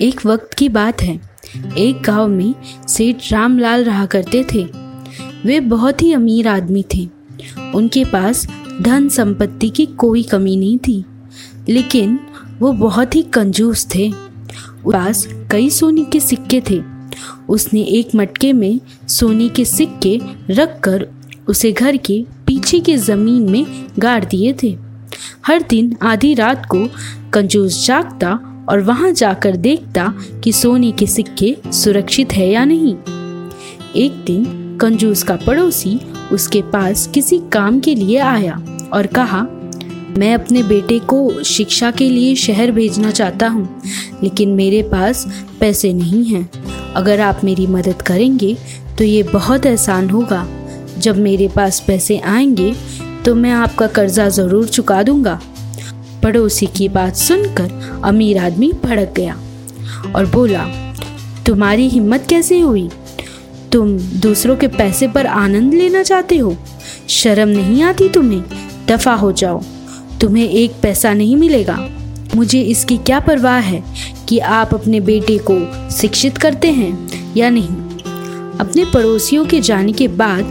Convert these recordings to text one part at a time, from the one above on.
एक वक्त की बात है। एक गाँव में सेठ रामलाल रहा करते थे। वे बहुत ही अमीर आदमी थे। उनके पास धन संपत्ति की कोई कमी नहीं थी। लेकिन वो बहुत ही कंजूस थे। पास कई सोने के सिक्के थे। उसने एक मटके में सोने के सिक्के रख कर उसे घर के पीछे के ज़मीन में गाड़ दिए थे। हर दिन आधी रात को कंजूस जागता और वहाँ जाकर देखता कि सोने के सिक्के सुरक्षित है या नहीं। एक दिन कंजूस का पड़ोसी उसके पास किसी काम के लिए आया और कहा, मैं अपने बेटे को शिक्षा के लिए शहर भेजना चाहता हूँ, लेकिन मेरे पास पैसे नहीं हैं। अगर आप मेरी मदद करेंगे तो ये बहुत एहसान होगा। जब मेरे पास पैसे आएँगे तो मैं आपका कर्जा ज़रूर चुका दूँगा। पड़ोसी की बात सुनकर अमीर आदमी भड़क गया और बोला, तुम्हारी हिम्मत कैसे हुई? तुम दूसरों के पैसे पर आनंद लेना चाहते हो? शर्म नहीं आती तुम्हें? दफ़ा हो जाओ। तुम्हें एक पैसा नहीं मिलेगा। मुझे इसकी क्या परवाह है कि आप अपने बेटे को शिक्षित करते हैं या नहीं? अपने पड़ोसियों के जाने के बाद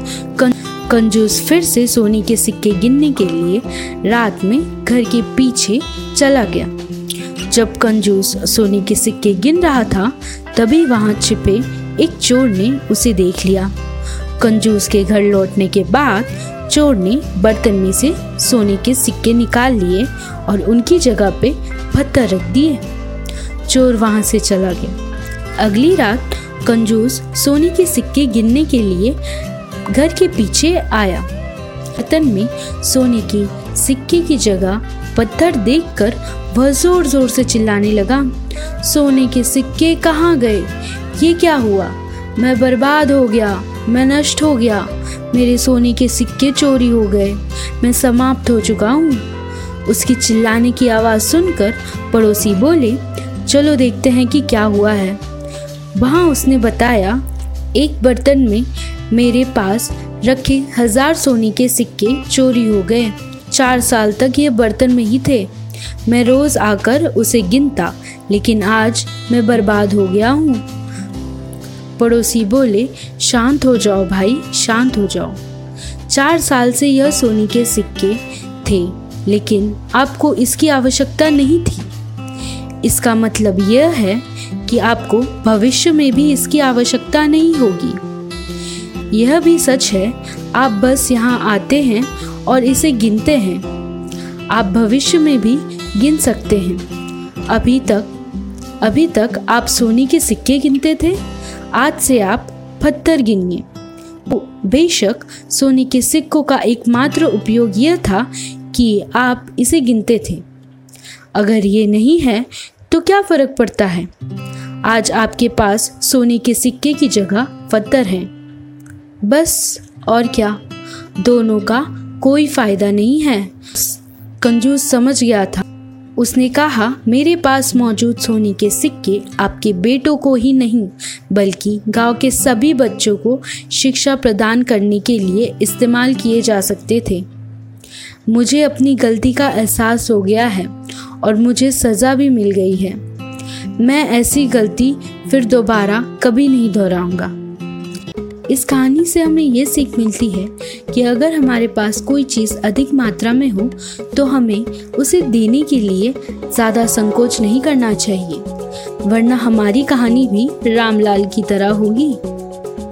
कंजूस फिर से सोने के सिक्के गिनने के लिए रात में घर के पीछे चला गया। जब कंजूस सोने के सिक्के गिन रहा था, तभी वहाँ छिपे एक चोर ने उसे देख लिया। कंजूस के घर लौटने के बाद चोर ने बर्तन में से सोने के सिक्के निकाल लिए और उनकी जगह पे पत्थर रख दिए। चोर वहाँ से चला गया। अगली रात कंजूस सोने के सिक्के गिनने के लिए घर के पीछे आया। बर्तन में सोने के सिक्के की जगह पत्थर देखकर वह ज़ोर ज़ोर से चिल्लाने लगा, सोने के सिक्के कहाँ गए? ये क्या हुआ? मैं बर्बाद हो गया, मैं नष्ट हो गया, मेरे सोने के सिक्के चोरी हो गए, मैं समाप्त हो चुका हूँ। उसकी चिल्लाने की आवाज़ सुनकर पड़ोसी बोले, चलो देखते हैं कि क्या हुआ है। वहाँ उसने बताया, एक बर्तन में मेरे पास रखे हज़ार सोने के सिक्के चोरी हो गए। चार साल तक ये बर्तन में ही थे। मैं रोज आकर उसे गिनता, लेकिन आज मैं बर्बाद हो गया हूँ। पड़ोसी बोले, शांत हो जाओ भाई, शांत हो जाओ। चार साल से यह सोने के सिक्के थे, लेकिन आपको इसकी आवश्यकता नहीं थी। इसका मतलब यह है कि आपको भविष्य में भी इसकी आवश्यकता नहीं होगी। यह भी सच है, आप बस यहाँ आते हैं और इसे गिनते हैं। आप भविष्य में भी गिन सकते हैं। अभी तक अभी तक आप सोने के सिक्के गिनते थे, आज से आप पत्थर गिनिए। बेशक सोने के सिक्कों का एकमात्र उपयोग यह था कि आप इसे गिनते थे। अगर ये नहीं है तो क्या फ़र्क पड़ता है? आज आपके पास सोने के सिक्के की जगह पत्थर हैं। बस, और क्या? दोनों का कोई फ़ायदा नहीं है। कंजूस समझ गया था। उसने कहा, मेरे पास मौजूद सोने के सिक्के आपके बेटों को ही नहीं, बल्कि गाँव के सभी बच्चों को शिक्षा प्रदान करने के लिए इस्तेमाल किए जा सकते थे। मुझे अपनी गलती का एहसास हो गया है, और मुझे सज़ा भी मिल गई है। मैं ऐसी गलती फिर दोबारा कभी नहीं दोहराऊँगा। इस कहानी से हमें ये सीख मिलती है कि अगर हमारे पास कोई चीज़ अधिक मात्रा में हो तो हमें उसे देने के लिए ज़्यादा संकोच नहीं करना चाहिए। वरना हमारी कहानी भी रामलाल की तरह होगी।